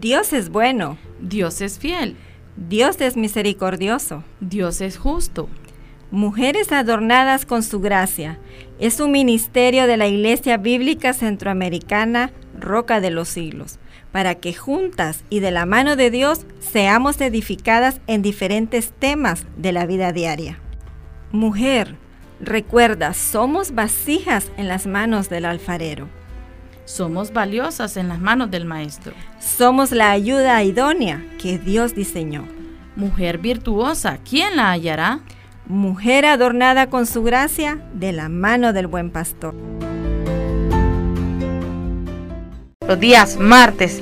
Dios es bueno. Dios es fiel. Dios es misericordioso. Dios es justo. Mujeres adornadas con su gracia. Es un ministerio de la Iglesia Bíblica Centroamericana, Roca de los Siglos, para que juntas y de la mano de Dios seamos edificadas en diferentes temas de la vida diaria. Mujer, recuerda, somos vasijas en las manos del alfarero. Somos valiosas en las manos del Maestro. Somos la ayuda idónea que Dios diseñó. Mujer virtuosa, ¿quién la hallará? Mujer adornada con su gracia de la mano del buen pastor. Los días martes.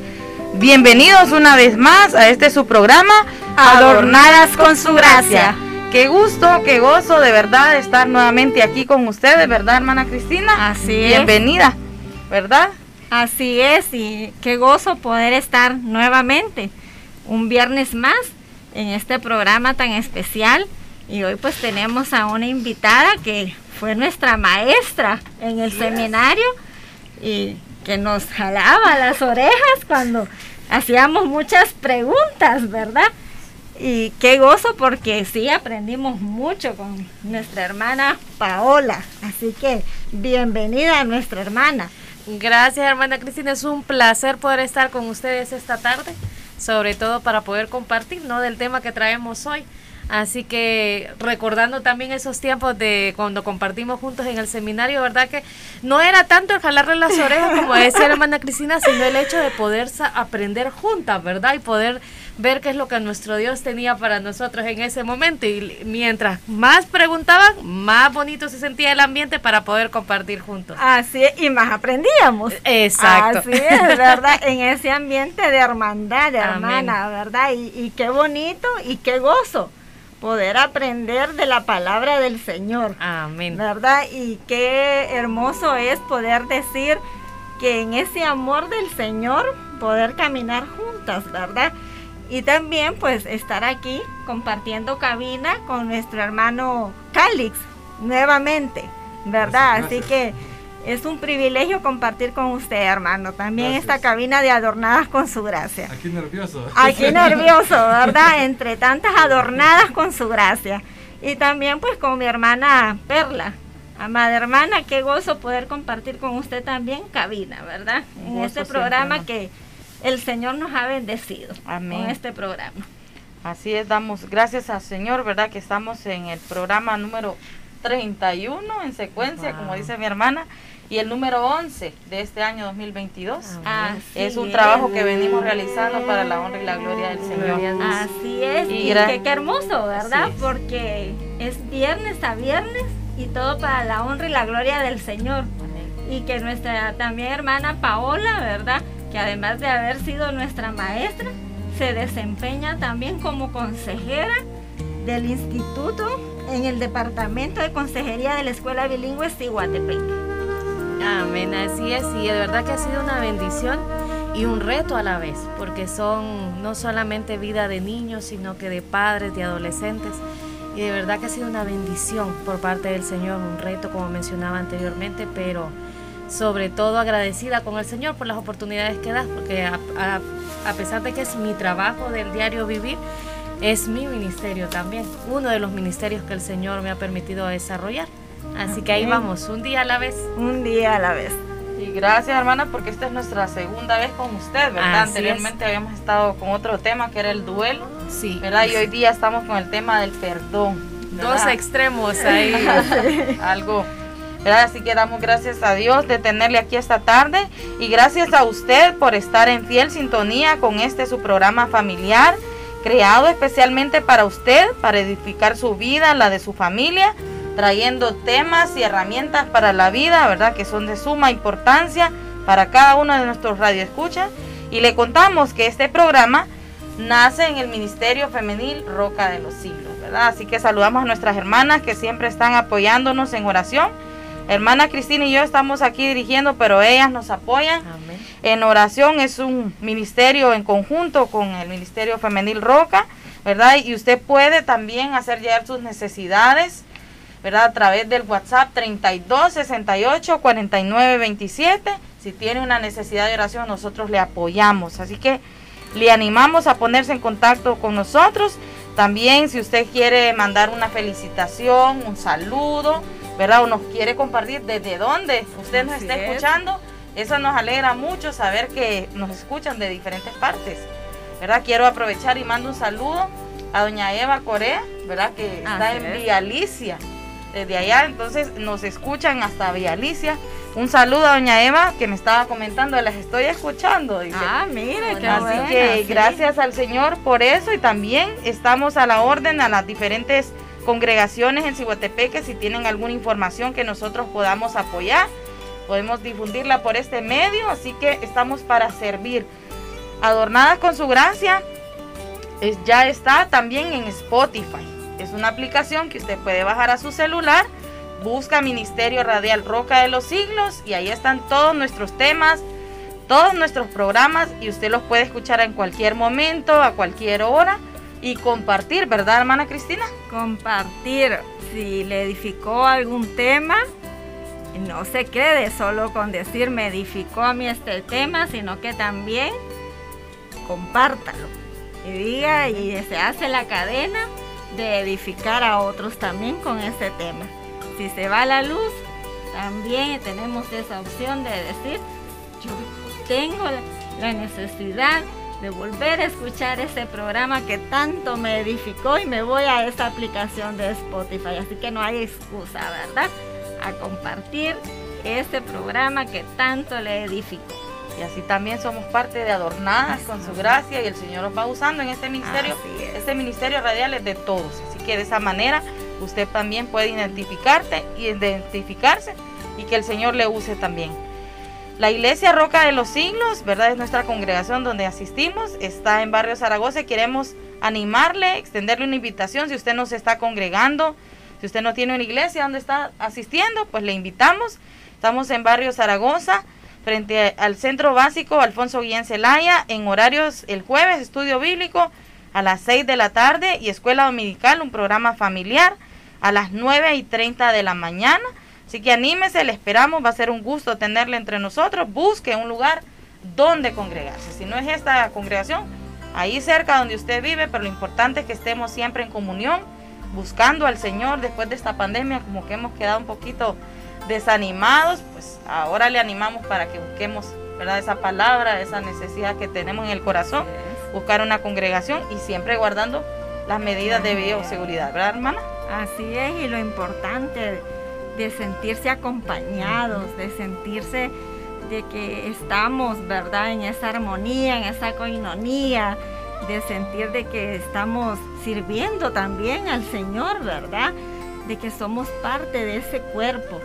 Bienvenidos una vez más a este su programa Adornadas con su gracia. Qué gusto, qué gozo de verdad estar nuevamente aquí con ustedes, ¿verdad, hermana Cristina? Así Bienvenida. ¿Verdad? Así es, y qué gozo poder estar nuevamente un viernes más en este programa tan especial. Y hoy pues tenemos a una invitada que fue nuestra maestra en el seminario y que nos jalaba las orejas cuando hacíamos muchas preguntas, ¿verdad? Y qué gozo porque sí aprendimos mucho con nuestra hermana Paola. Así que bienvenida a nuestra hermana. Gracias, hermana Cristina. Es un placer poder estar con ustedes esta tarde, sobre todo para poder compartir ¿no? del tema que traemos hoy. Así que recordando también esos tiempos de cuando compartimos juntos en el seminario, ¿verdad? Que no era tanto el jalarle las orejas, como decía la hermana Cristina, sino el hecho de poder aprender juntas, ¿verdad? Y poder ver qué es lo que nuestro Dios tenía para nosotros en ese momento. Y mientras más preguntaban, más bonito se sentía el ambiente para poder compartir juntos. Así es, y más aprendíamos. Exacto. Así es, ¿verdad? en ese ambiente de hermandad, de hermana, ¿verdad? Y, y qué bonito y qué gozo poder aprender de la palabra del Señor. Amén. ¿Verdad? Y qué hermoso es poder decir que en ese amor del Señor poder caminar juntas, ¿verdad? Y también pues estar aquí compartiendo cabina con nuestro hermano Calix nuevamente, ¿verdad? Así que es un privilegio compartir con usted, hermano. También esta cabina de adornadas con su gracia. Aquí nervioso. Aquí nervioso, ¿verdad? Entre tantas adornadas con su gracia. Y también pues con mi hermana Perla. Amada hermana, qué gozo poder compartir con usted también cabina, ¿verdad? En este programa que el Señor nos ha bendecido Amén. con este programa. Así es, damos gracias al Señor, ¿verdad? Que estamos en el programa número 31 en secuencia, como dice mi hermana, y el número 11 de este año 2022. es un trabajo que venimos realizando para la honra y la gloria del Señor. Así es, y, qué, hermoso, ¿verdad? Porque es viernes a viernes y todo para la honra y la gloria del Señor. Y que nuestra también hermana Paola, ¿verdad? que además de haber sido nuestra maestra, se desempeña también como consejera del instituto en el departamento de consejería de la Escuela Bilingüe Cihuatepec. Amén, así es, y de verdad que ha sido una bendición y un reto a la vez, porque son no solamente vida de niños, sino que de padres, de adolescentes, y de verdad que ha sido una bendición por parte del Señor, un reto como mencionaba anteriormente, pero sobre todo agradecida con el Señor por las oportunidades que das, porque a, pesar de que es mi trabajo del diario vivir, es mi ministerio también, uno de los ministerios que el Señor me ha permitido desarrollar. Así que ahí vamos, un día a la vez. Un día a la vez. Y gracias hermana porque esta es nuestra segunda vez con usted, ¿verdad? Anteriormente habíamos estado con otro tema que era el duelo. Sí. ¿Verdad? Y hoy día estamos con el tema del perdón. Dos extremos ahí. Algo Así que damos gracias a Dios de tenerle aquí esta tarde y gracias a usted por estar en fiel sintonía con este su programa familiar, creado especialmente para usted, para edificar su vida, la de su familia, trayendo temas y herramientas para la vida, ¿verdad? Que son de suma importancia para cada uno de nuestros radioescuchas. Y le contamos que este programa nace en el Ministerio Femenil Roca de los Siglos, ¿verdad? Así que saludamos a nuestras hermanas que siempre están apoyándonos en oración Hermana Cristina y yo estamos aquí dirigiendo, pero ellas nos apoyan. En oración es un ministerio en conjunto con el Ministerio Femenil Roca, ¿verdad? Y usted puede también hacer llegar sus necesidades, ¿verdad? A través del WhatsApp 32 68 49 27. Si tiene una necesidad de oración, nosotros le apoyamos. Así que Le animamos a ponerse en contacto con nosotros. También si usted quiere mandar una felicitación, un saludo, ¿verdad? O nos quiere compartir desde dónde usted nos está escuchando. Eso nos alegra mucho saber que nos escuchan de diferentes partes. ¿Verdad? Quiero aprovechar y mando un saludo a doña Eva Corea, ¿verdad? Que está en Vialicia desde allá, entonces nos escuchan hasta Alicia. Un saludo a doña Eva que me estaba comentando, las estoy escuchando. Ah, mire, qué Así que gracias al Señor por eso y también estamos a la orden a las diferentes congregaciones en Cihuatepeque si tienen alguna información que nosotros podamos apoyar. Podemos difundirla por este medio, así que estamos para servir. Adornadas con su gracia, ya está también en Spotify. Es una aplicación que usted puede bajar a su celular. Busca Ministerio Radial Roca de los Siglos y ahí están todos nuestros temas, todos nuestros programas y usted los puede escuchar en cualquier momento, a cualquier hora y compartir, ¿verdad, hermana Cristina? Compartir. Si le edificó algún tema, no se quede solo con decir me edificó a mí este tema, sino que también compártalo. Y diga y se hace la cadena de edificar a otros también con este tema. Si se va la luz, también tenemos esa opción de decir, yo tengo la necesidad de volver a escuchar ese programa que tanto me edificó y me voy a esa aplicación de Spotify. Así que no hay excusa, ¿verdad? A compartir este programa que tanto le edificó. Y así también somos parte de Adornadas con su gracia y el Señor nos va usando en este ministerio. Este ministerio radial es de todos. Así que de esa manera usted también puede identificarte, identificarse y que el Señor le use también. La iglesia Roca de los Siglos, ¿verdad? Es nuestra congregación donde asistimos. Está en Barrio Zaragoza y queremos animarle, extenderle una invitación. Si usted nos está congregando, si usted no tiene una iglesia donde está asistiendo, pues le invitamos. Estamos en Barrio Zaragoza frente al Centro Básico Alfonso Guillén Celaya, en horarios el jueves, estudio bíblico a las 6 de la tarde y escuela dominical, un programa familiar a las 9 y 30 de la mañana. Así que anímese, le esperamos, va a ser un gusto tenerle entre nosotros. Busque un lugar donde congregarse. Si no es esta congregación, ahí cerca donde usted vive, pero lo importante es que estemos siempre en comunión, buscando al Señor después de esta pandemia, como que hemos quedado un poquito desanimados, pues ahora le animamos para que busquemos ¿verdad? esa palabra, esa necesidad que tenemos en el corazón, buscar una congregación y siempre guardando las medidas de bioseguridad, ¿verdad hermana? Así es, y lo importante de sentirse acompañados, de sentirse de que estamos, ¿verdad? En esa armonía, en esa coinonía, de sentir de que estamos sirviendo también al Señor, ¿verdad? De que somos parte de ese cuerpo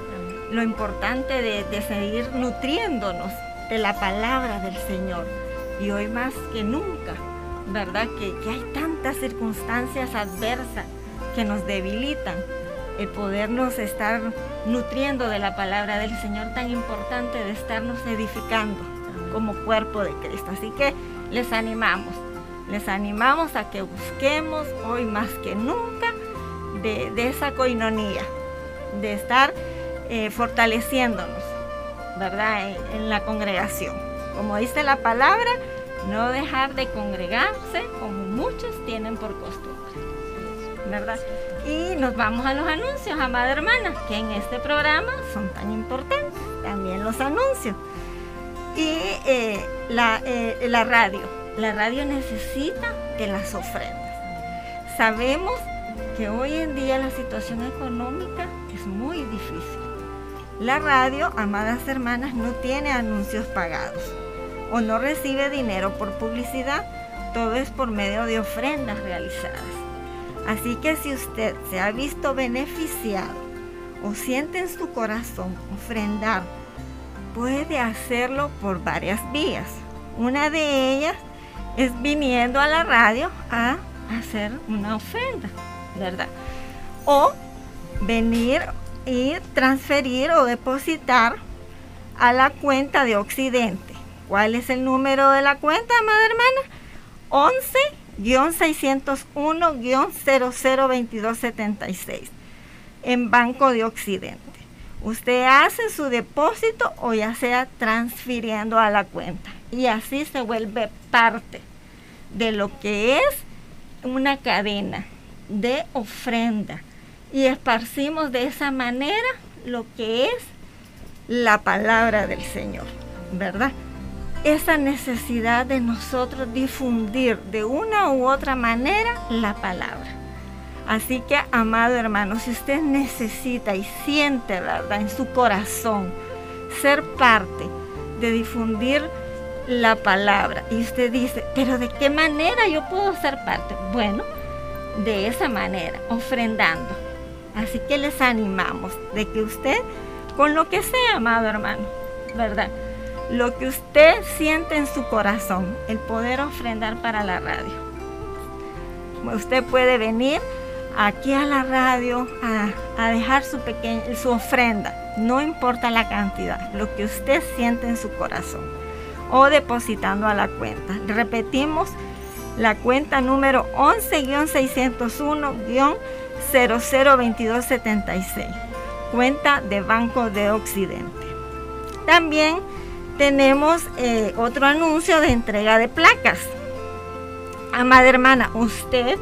lo importante de, seguir nutriéndonos de la palabra del Señor. Y hoy más que nunca, ¿verdad? Que, hay tantas circunstancias adversas que nos debilitan. El podernos estar nutriendo de la palabra del Señor tan importante de estarnos edificando como cuerpo de Cristo. Así que les animamos, les animamos a que busquemos hoy más que nunca de, de esa coinonía, de estar eh, fortaleciéndonos, ¿verdad? En, la congregación. Como dice la palabra, no dejar de congregarse como muchos tienen por costumbre, ¿verdad? Y nos vamos a los anuncios, amada hermana, que en este programa son tan importantes, también los anuncios. Y eh, la, eh, la radio, la radio necesita de las ofrendas. Sabemos que hoy en día la situación económica es muy difícil. La radio, amadas hermanas, no tiene anuncios pagados o no recibe dinero por publicidad. Todo es por medio de ofrendas realizadas. Así que si usted se ha visto beneficiado o siente en su corazón ofrendar, puede hacerlo por varias vías. Una de ellas es viniendo a la radio a hacer una ofrenda, ¿verdad? O venir y transferir o depositar a la cuenta de Occidente. ¿Cuál es el número de la cuenta, madre hermana? 11-601-002276 en Banco de Occidente. Usted hace su depósito o ya sea transfiriendo a la cuenta y así se vuelve parte de lo que es una cadena de ofrenda y esparcimos de esa manera lo que es la palabra del Señor, ¿verdad? Esa necesidad de nosotros difundir de una u otra manera la palabra. Así que, amado hermano, si usted necesita y siente, ¿verdad?, en su corazón ser parte de difundir la palabra y usted dice, pero ¿de qué manera yo puedo ser parte? Bueno, de esa manera, ofrendando. Así que les animamos de que usted, con lo que sea, amado hermano, ¿verdad? Lo que usted siente en su corazón, el poder ofrendar para la radio. Usted puede venir aquí a la radio a, dejar su, pequeña, su ofrenda, no importa la cantidad, lo que usted siente en su corazón, o depositando a la cuenta. Repetimos, la cuenta número 11-601-002276, cuenta de Banco de Occidente. También tenemos eh, otro anuncio de entrega de placas. Amada hermana, usted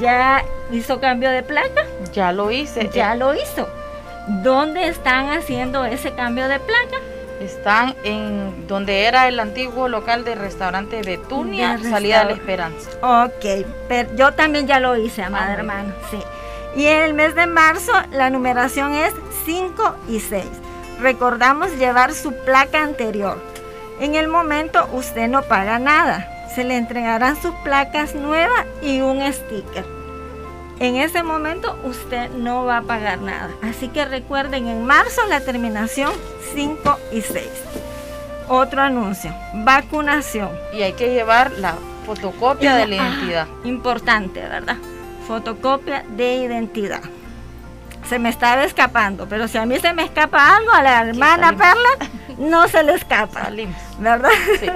ya hizo cambio de placa. Ya lo hice. Ya lo hizo. ¿Dónde están haciendo ese cambio de placa? Están en donde era el antiguo local de restaurante Betunia, salida de la Esperanza. Ok, pero yo también ya lo hice, amada ah, hermana. Sí. Y en el mes de marzo la numeración es 5 y 6. Recordamos llevar su placa anterior. En el momento usted no paga nada. Se le entregarán sus placas nuevas y un sticker. En ese momento usted no va a pagar nada. Así que recuerden, en marzo la terminación 5 y 6. Otro anuncio, vacunación. Y hay que llevar la fotocopia de la identidad. importante, ¿verdad? Fotocopia de identidad. Se me estaba escapando, pero si a mí se me escapa algo, a la hermana Perla no se le escapa. ¿Verdad? Sí.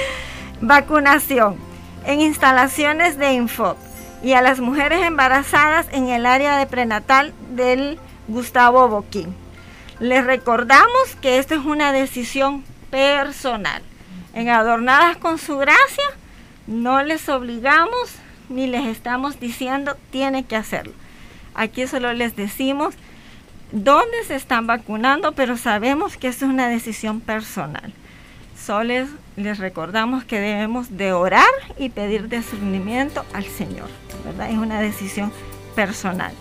Vacunación en instalaciones de Info y a las mujeres embarazadas en el área de prenatal del Gustavo Boquín. Les recordamos que esta es una decisión personal. En Adornadas con su gracia, no les obligamos ni les estamos diciendo tiene que hacerlo. Aquí solo les decimos dónde se están vacunando, pero sabemos que es una decisión personal. Solo les recordamos que debemos de orar y pedir discernimiento al Señor, ¿verdad? Es una decisión personal.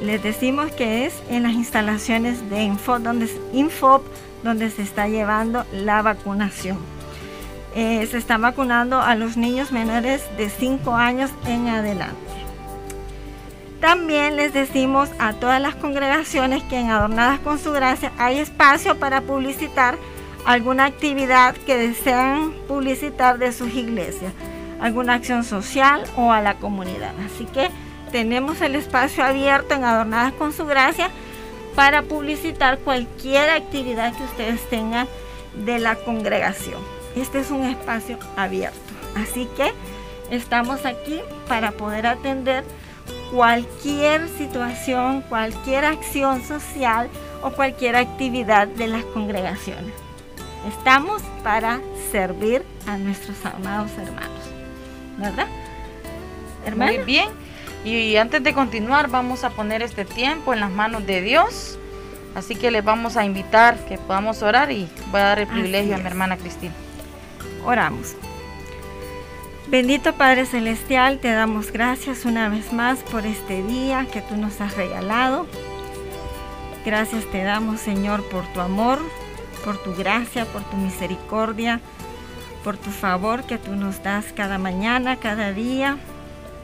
Les decimos que es en las instalaciones de Info, donde, Infop, donde se está llevando la vacunación. Eh, se está vacunando a los niños menores de 5 años en adelante. También les decimos a todas las congregaciones que en Adornadas con su gracia hay espacio para publicitar alguna actividad que desean publicitar de sus iglesias, alguna acción social o a la comunidad. Así que tenemos el espacio abierto en Adornadas con su gracia para publicitar cualquier actividad que ustedes tengan de la congregación. Este es un espacio abierto. Así que estamos aquí para poder atender cualquier situación, cualquier acción social o cualquier actividad de las congregaciones. Estamos para servir a nuestros amados hermanos. ¿Verdad? Muy bien. Y antes de continuar, vamos a poner este tiempo en las manos de Dios. Así que les vamos a invitar que podamos orar y voy a dar el privilegio a mi hermana Cristina. Oramos. Bendito Padre Celestial, te damos gracias una vez más por este día que tú nos has regalado. Gracias te damos, Señor, por tu amor, por tu gracia, por tu misericordia, por tu favor que tú nos das cada mañana, cada día,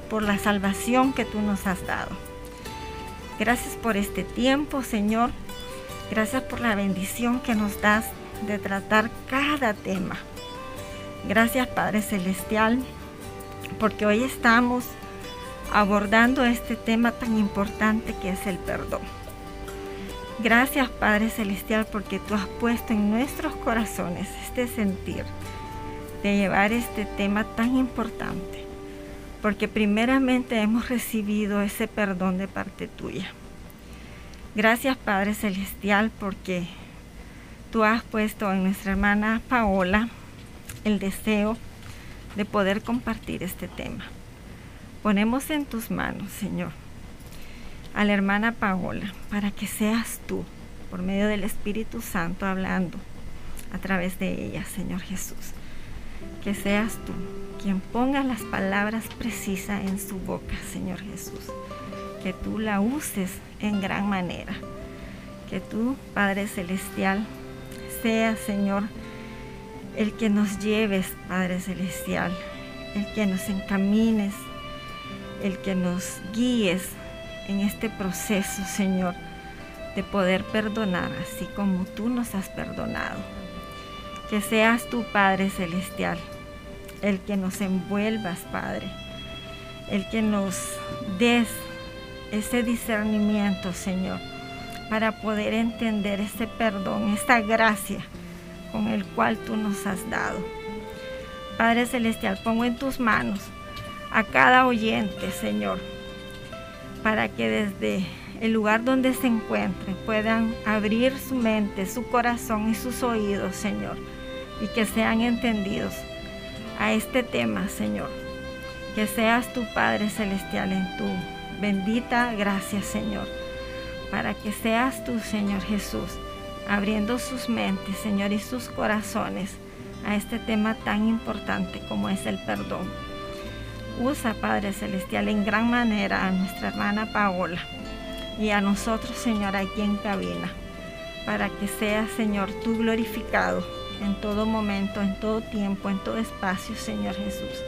por la salvación que tú nos has dado. Gracias por este tiempo, Señor. Gracias por la bendición que nos das de tratar cada tema. Gracias, Padre Celestial, porque hoy estamos abordando este tema tan importante que es el perdón. Gracias Padre Celestial porque tú has puesto en nuestros corazones este sentir de llevar este tema tan importante. Porque primeramente hemos recibido ese perdón de parte tuya. Gracias Padre Celestial porque tú has puesto en nuestra hermana Paola el deseo de poder compartir este tema. Ponemos en tus manos, Señor, a la hermana Paola, para que seas tú, por medio del Espíritu Santo, hablando a través de ella, Señor Jesús. Que seas tú quien ponga las palabras precisas en su boca, Señor Jesús. Que tú la uses en gran manera. Que tú, Padre Celestial, seas, Señor, el que nos lleves, Padre Celestial, el que nos encamines, el que nos guíes en este proceso, Señor, de poder perdonar así como tú nos has perdonado. Que seas tu Padre Celestial, el que nos envuelvas, Padre, el que nos des ese discernimiento, Señor, para poder entender ese perdón, esta gracia con el cual tú nos has dado. Padre Celestial, pongo en tus manos a cada oyente, Señor, para que desde el lugar donde se encuentren puedan abrir su mente, su corazón y sus oídos, Señor, y que sean entendidos a este tema, Señor. Que seas tu Padre Celestial en tu bendita gracia, Señor, para que seas tú, Señor Jesús, abriendo sus mentes, Señor, y sus corazones a este tema tan importante como es el perdón. Usa, Padre Celestial, en gran manera a nuestra hermana Paola y a nosotros, Señor, aquí en cabina, para que sea, Señor, tú glorificado en todo momento, en todo tiempo, en todo espacio, Señor Jesús,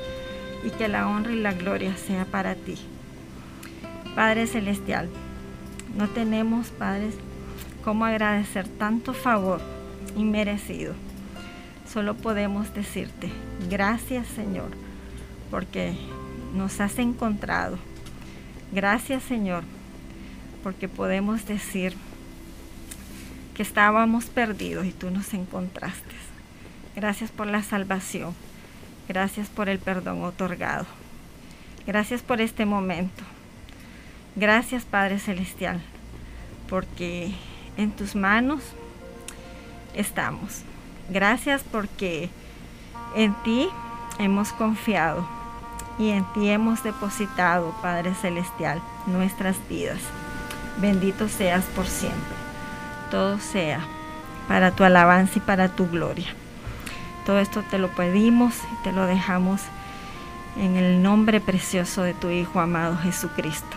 y que la honra y la gloria sea para ti. Padre Celestial, no tenemos, Padres, cómo agradecer tanto favor inmerecido. Solo podemos decirte, gracias Señor, porque nos has encontrado. Gracias Señor, porque podemos decir que estábamos perdidos y tú nos encontraste. Gracias por la salvación. Gracias por el perdón otorgado. Gracias por este momento. Gracias Padre Celestial, porque en tus manos estamos. Gracias porque en ti hemos confiado y en ti hemos depositado, Padre Celestial, nuestras vidas. Bendito seas por siempre. Todo sea para tu alabanza y para tu gloria. Todo esto te lo pedimos y te lo dejamos en el nombre precioso de tu Hijo amado Jesucristo.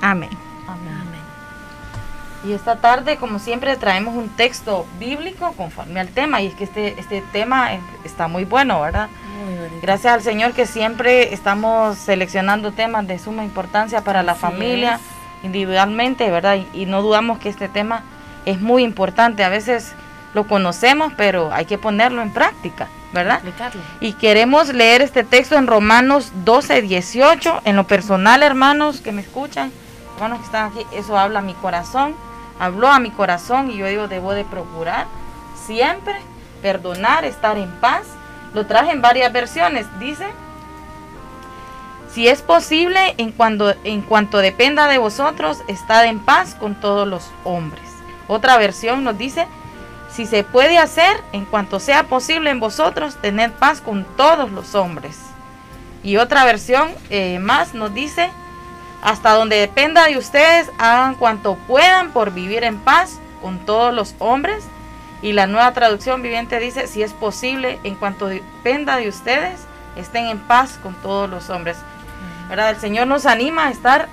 Amén. Amén. Y esta tarde, como siempre, traemos un texto bíblico conforme al tema. Y es que este, este tema está muy bueno, ¿verdad? Gracias al Señor que siempre estamos seleccionando temas de suma importancia para la familia, individualmente, ¿verdad? Y, no dudamos que este tema es muy importante. A veces lo conocemos, pero hay que ponerlo en práctica, ¿verdad? Y queremos leer este texto en Romanos 12, 18. En lo personal, hermanos que me escuchan, hermanos que están aquí, eso habla mi corazón habló a mi corazón y yo digo, debo de procurar siempre perdonar, estar en paz. Lo traje en varias versiones. Dice, si es posible, en cuanto, en cuanto dependa de vosotros, estad en paz con todos los hombres. Otra versión nos dice, si se puede hacer, en cuanto sea posible en vosotros, tener paz con todos los hombres. Y otra versión eh, más nos dice, hasta donde dependa de ustedes, hagan cuanto puedan por vivir en paz con todos los hombres. Y la nueva traducción viviente dice, si es posible, en cuanto dependa de ustedes, estén en paz con todos los hombres. ¿Verdad? El Señor nos anima a estar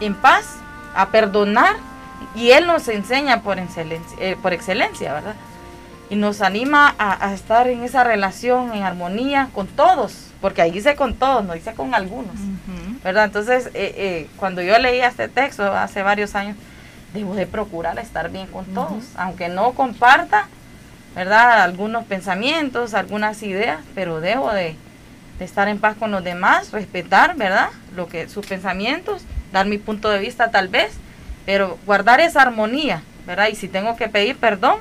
en paz, a perdonar, y Él nos enseña por excelencia, eh, por excelencia ¿verdad? Y nos anima a, estar en esa relación, en armonía con todos, porque ahí dice con todos, no dice con algunos. ¿Verdad? Entonces, eh, eh, cuando yo leía este texto hace varios años, debo de procurar estar bien con todos, aunque no comparta, ¿verdad? Algunos pensamientos, algunas ideas, pero debo de, estar en paz con los demás, respetar, ¿verdad? Lo que sus pensamientos, dar mi punto de vista tal vez, pero guardar esa armonía, ¿verdad? Y si tengo que pedir perdón,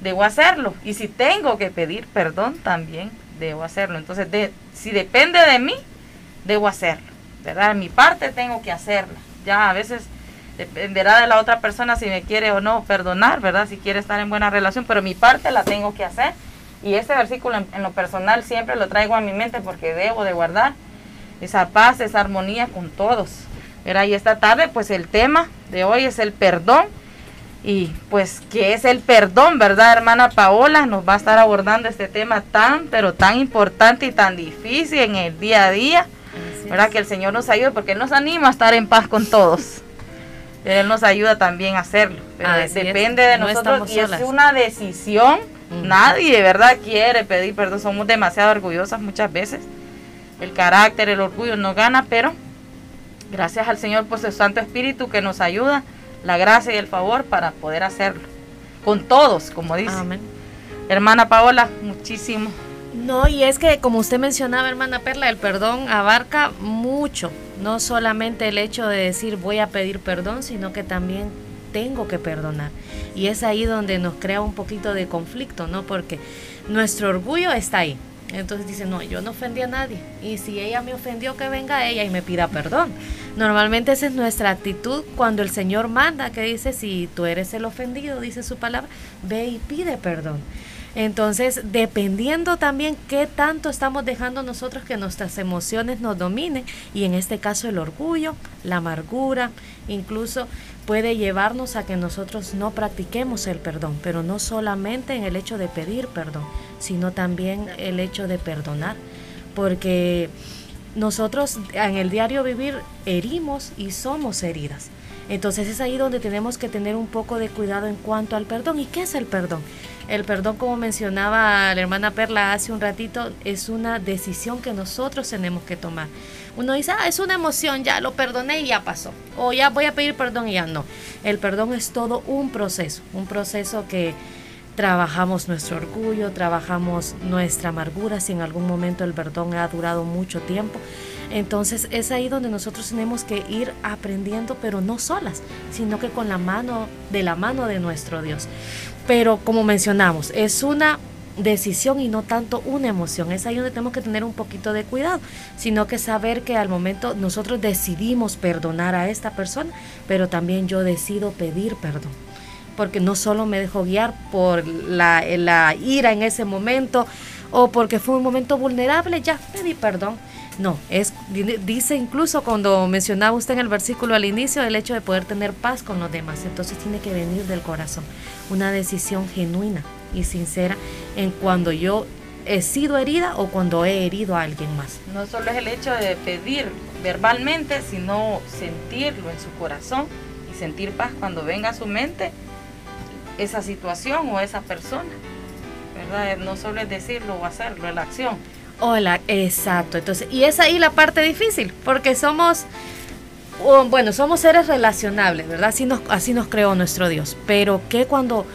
debo hacerlo. Y si tengo que pedir perdón, también debo hacerlo. Entonces, de, si depende de mí, debo hacerlo. ¿Verdad? Mi parte tengo que hacerla. Ya a veces dependerá de la otra persona si me quiere o no perdonar, ¿verdad? Si quiere estar en buena relación, pero mi parte la tengo que hacer Y este versículo en, lo personal siempre lo traigo a mi mente porque debo de guardar esa paz, esa armonía con todos. Era Y esta tarde pues el tema de hoy es el perdón. Y pues que es el perdón, ¿verdad, hermana Paola? Nos va a estar abordando este tema tan, pero tan importante y tan difícil en el día a día. ¿Verdad? Que el Señor nos ayude porque Él nos anima a estar en paz con todos. Él nos ayuda también a hacerlo. depende de nosotros y es una decisión. Nadie, ¿verdad? Quiere pedir perdón. Somos demasiado orgullosas muchas veces. El carácter, el orgullo nos gana, pero gracias al Señor por su Santo Espíritu que nos ayuda, la gracia y el favor para poder hacerlo. Con todos, como dice. Amén. Hermana Paola, muchísimo. No, y es que como usted mencionaba, hermana Perla, el perdón abarca mucho, no solamente el hecho de decir voy a pedir perdón, sino que también tengo que perdonar. Y es ahí donde nos crea un poquito de conflicto, ¿no? Porque nuestro orgullo está ahí. Entonces dice, no, yo no ofendí a nadie. Y si ella me ofendió, que venga ella y me pida perdón. Normalmente esa es nuestra actitud cuando el Señor manda, que dice, si tú eres el ofendido, dice su palabra, ve y pide perdón. Entonces, dependiendo también qué tanto estamos dejando nosotros que nuestras emociones nos dominen, y en este caso el orgullo, la amargura, incluso puede llevarnos a que nosotros no practiquemos el perdón, pero no solamente en el hecho de pedir perdón, sino también el hecho de perdonar, porque nosotros en el diario vivir herimos y somos heridas. Entonces es ahí donde tenemos que tener un poco de cuidado en cuanto al perdón. ¿Y qué es el perdón? El perdón, como mencionaba la hermana Perla hace un ratito, es una decisión que nosotros tenemos que tomar. Uno dice, ah, es una emoción, ya lo perdoné y ya pasó. O ya voy a pedir perdón y ya no. El perdón es todo un proceso, un proceso que trabajamos nuestro orgullo, trabajamos nuestra amargura, si en algún momento el perdón ha durado mucho tiempo. Entonces es ahí donde nosotros tenemos que ir aprendiendo, pero no solas, sino que con la mano, de la mano de nuestro Dios. Pero como mencionamos, es una decisión y no tanto una emoción. Es ahí donde tenemos que tener un poquito de cuidado, sino que saber que al momento nosotros decidimos perdonar a esta persona, pero también yo decido pedir perdón. Porque no solo me dejo guiar por la, la ira en ese momento o porque fue un momento vulnerable, ya pedí perdón no, es, dice incluso cuando mencionaba usted en el versículo al inicio el hecho de poder tener paz con los demás. Entonces tiene que venir del corazón. Una decisión genuina y sincera en cuando yo he sido herida o cuando he herido a alguien más. No solo es el hecho de pedir verbalmente, sino sentirlo en su corazón y sentir paz cuando venga a su mente esa situación o esa persona. ¿verdad? No solo es decirlo o hacerlo, es la acción. Hola, exacto. Entonces, y es ahí la parte difícil, porque somos, bueno, somos seres relacionables, ¿verdad? Así nos, así nos creó nuestro Dios. Pero que cuando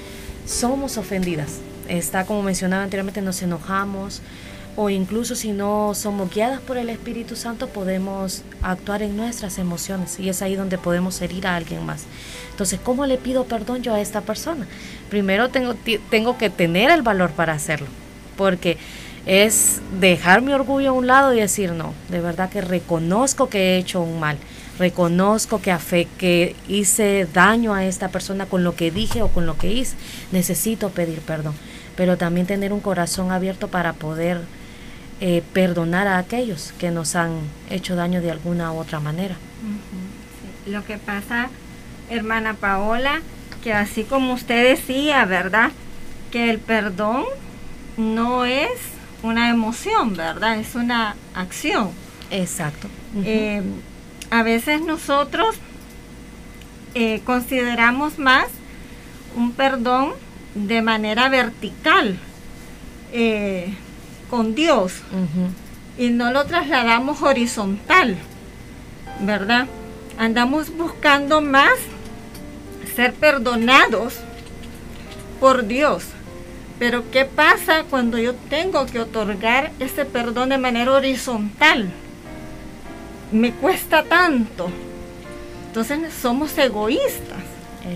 somos ofendidas, está como mencionaba anteriormente, nos enojamos, o incluso si no somos guiadas por el Espíritu Santo, podemos actuar en nuestras emociones y es ahí donde podemos herir a alguien más. Entonces, ¿cómo le pido perdón yo a esta persona? Primero tengo, tengo que tener el valor para hacerlo, porque es dejar mi orgullo a un lado y decir, no, de verdad que reconozco que he hecho un mal, reconozco que, que hice daño a esta persona con lo que dije o con lo que hice, necesito pedir perdón, pero también tener un corazón abierto para poder eh, perdonar a aquellos que nos han hecho daño de alguna u otra manera. Lo que pasa, hermana Paola, que así como usted decía, ¿verdad? Que el perdón no es una emoción, ¿verdad? Es una acción. Exacto. Eh, a veces nosotros eh, consideramos más un perdón de manera vertical eh, con Dios y no lo trasladamos horizontal, ¿verdad? Andamos buscando más ser perdonados por Dios pero ¿qué pasa cuando yo tengo que otorgar ese perdón de manera horizontal? Me cuesta tanto. Entonces somos egoístas.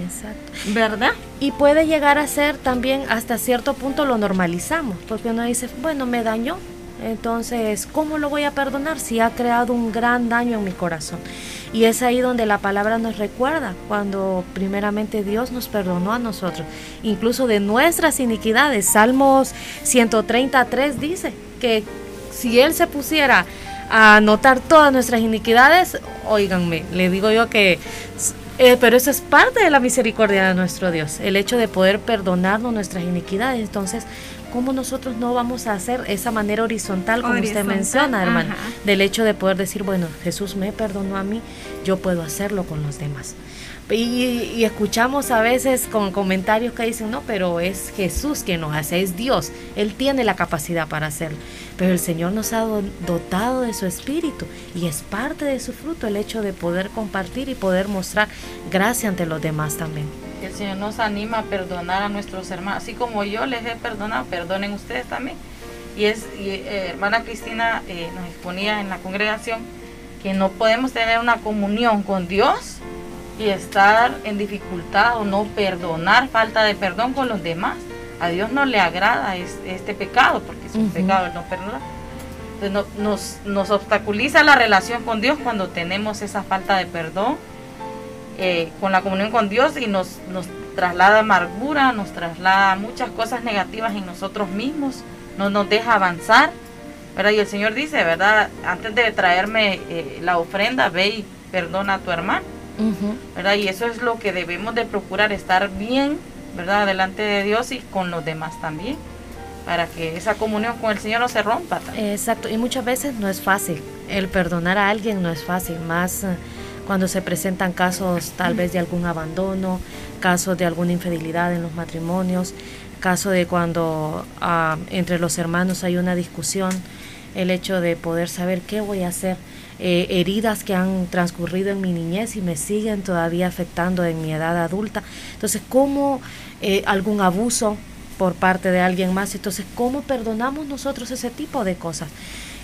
Exacto. ¿Verdad? Y puede llegar a ser también hasta cierto punto lo normalizamos, porque uno dice, bueno, me dañó, entonces, ¿cómo lo voy a perdonar si ha creado un gran daño en mi corazón? Y es ahí donde la palabra nos recuerda, cuando primeramente Dios nos perdonó a nosotros, incluso de nuestras iniquidades. Salmos 133 dice que si Él se pusiera a anotar todas nuestras iniquidades, oíganme, le digo yo que eh, pero eso es parte de la misericordia de nuestro Dios, el hecho de poder perdonarnos nuestras iniquidades. Entonces, ¿cómo nosotros no vamos a hacer esa manera horizontal como usted menciona, hermano? Del hecho de poder decir, bueno, Jesús me perdonó a mí, yo puedo hacerlo con los demás. Y, escuchamos a veces con comentarios que dicen, no, pero es Jesús quien nos hace, es Dios, Él tiene la capacidad para hacerlo. Pero el Señor nos ha dotado de su espíritu y es parte de su fruto el hecho de poder compartir y poder mostrar gracia ante los demás también. El Señor nos anima a perdonar a nuestros hermanos, así como yo les he perdonado, perdonen ustedes también. Y es, eh, hermana Cristina eh, nos exponía en la congregación que no podemos tener una comunión con Dios y estar en dificultad o no perdonar, falta de perdón con los demás. A Dios no le agrada este, pecado, porque es un pecado el no perdonar. Entonces nos, nos, obstaculiza la relación con Dios cuando tenemos esa falta de perdón eh, con la comunión con Dios y nos, nos traslada amargura, nos traslada muchas cosas negativas en nosotros mismos, no nos deja avanzar. ¿verdad? Y el Señor dice, ¿verdad? Antes de traerme eh, la ofrenda, ve y perdona a tu hermano. ¿verdad? Y eso es lo que debemos de procurar, estar bien, ¿verdad? Delante de Dios y con los demás también, para que esa comunión con el Señor no se rompa. Exacto, y muchas veces no es fácil, el perdonar a alguien no es fácil, más cuando se presentan casos tal vez de algún abandono, casos de alguna infidelidad en los matrimonios, caso de cuando ah, entre los hermanos hay una discusión, el hecho de poder saber qué voy a hacer eh, heridas que han transcurrido en mi niñez y me siguen todavía afectando en mi edad adulta. Entonces, ¿cómo eh, algún abuso por parte de alguien más? Entonces, ¿cómo perdonamos nosotros ese tipo de cosas?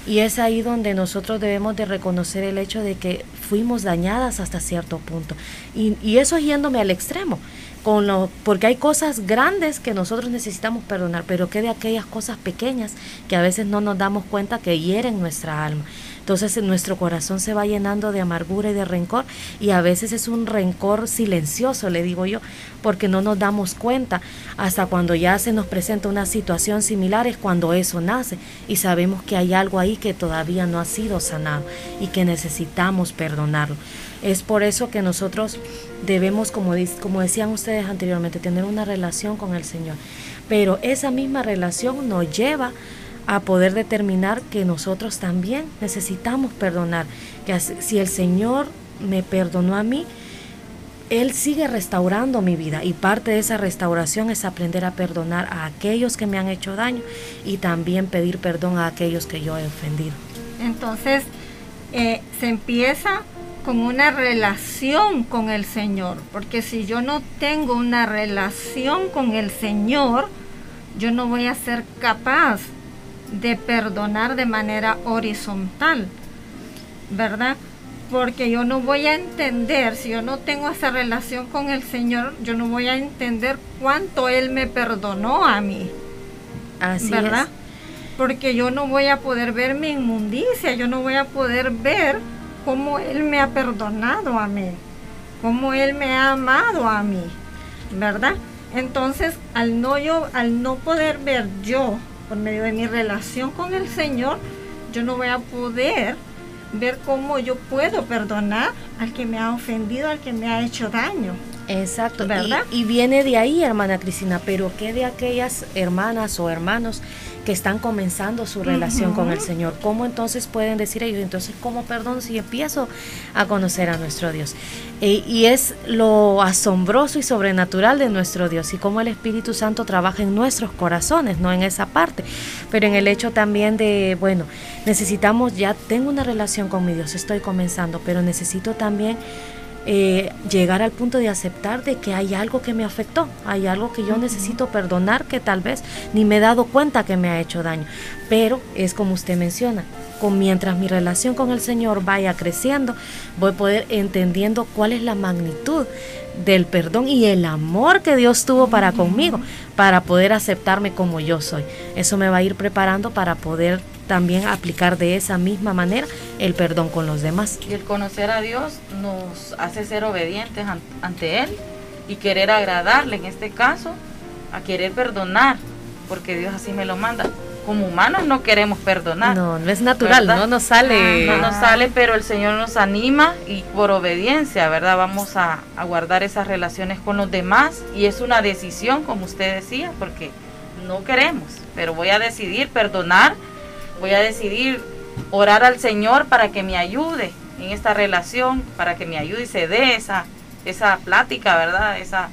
Y es ahí donde nosotros debemos de reconocer el hecho de que fuimos dañadas hasta cierto punto. Y, y eso yéndome al extremo con lo, porque hay cosas grandes que nosotros necesitamos perdonar, pero que de aquellas cosas pequeñas que a veces no nos damos cuenta que hieren nuestra alma. Entonces nuestro corazón se va llenando de amargura y de rencor y a veces es un rencor silencioso, le digo yo, porque no nos damos cuenta hasta cuando ya se nos presenta una situación similar es cuando eso nace y sabemos que hay algo ahí que todavía no ha sido sanado y que necesitamos perdonarlo. Es por eso que nosotros debemos, como, como decían ustedes anteriormente, tener una relación con el Señor. Pero esa misma relación nos lleva a poder determinar que nosotros también necesitamos perdonar, que si el Señor me perdonó a mí, Él sigue restaurando mi vida y parte de esa restauración es aprender a perdonar a aquellos que me han hecho daño y también pedir perdón a aquellos que yo he ofendido. Entonces, eh, se empieza con una relación con el Señor, porque si yo no tengo una relación con el Señor, yo no voy a ser capaz de perdonar de manera horizontal, ¿verdad? Porque yo no voy a entender, si yo no tengo esa relación con el Señor, yo no voy a entender cuánto Él me perdonó a mí. Así ¿verdad? Porque yo no voy a poder ver mi inmundicia, yo no voy a poder ver cómo Él me ha perdonado a mí, cómo Él me ha amado a mí, ¿verdad? Entonces, al no yo, al no poder ver yo por medio de mi relación con el Señor, yo no voy a poder ver cómo yo puedo perdonar al que me ha ofendido, al que me ha hecho daño. Exacto, ¿verdad? Y, viene de ahí, hermana Cristina, pero ¿qué de aquellas hermanas o hermanos que están comenzando su relación con el Señor? ¿Cómo entonces pueden decir ellos, entonces, ¿cómo perdón si empiezo a conocer a nuestro Dios? E, y es lo asombroso y sobrenatural de nuestro Dios y cómo el Espíritu Santo trabaja en nuestros corazones, no en esa parte, pero en el hecho también de, bueno, necesitamos, ya tengo una relación con mi Dios, estoy comenzando, pero necesito también eh, llegar al punto de aceptar de que hay algo que me afectó, hay algo que yo necesito perdonar que tal vez ni me he dado cuenta que me ha hecho daño. Pero es como usted menciona, con, mientras mi relación con el Señor vaya creciendo, voy a poder entendiendo cuál es la magnitud del perdón y el amor que Dios tuvo para conmigo, para poder aceptarme como yo soy. Eso me va a ir preparando para poder también aplicar de esa misma manera el perdón con los demás. Y el conocer a Dios nos hace ser obedientes ante Él y querer agradarle, en este caso, a querer perdonar, porque Dios así me lo manda. Como humanos no queremos perdonar. No, no es natural, no nos sale. No nos sale, pero el Señor nos anima y por obediencia, ¿verdad? Vamos a, a guardar esas relaciones con los demás y es una decisión, como usted decía, porque no queremos, pero voy a decidir perdonar voy a decidir orar al Señor para que me ayude en esta relación, para que me ayude y se dé esa, esa plática, ¿verdad? Esa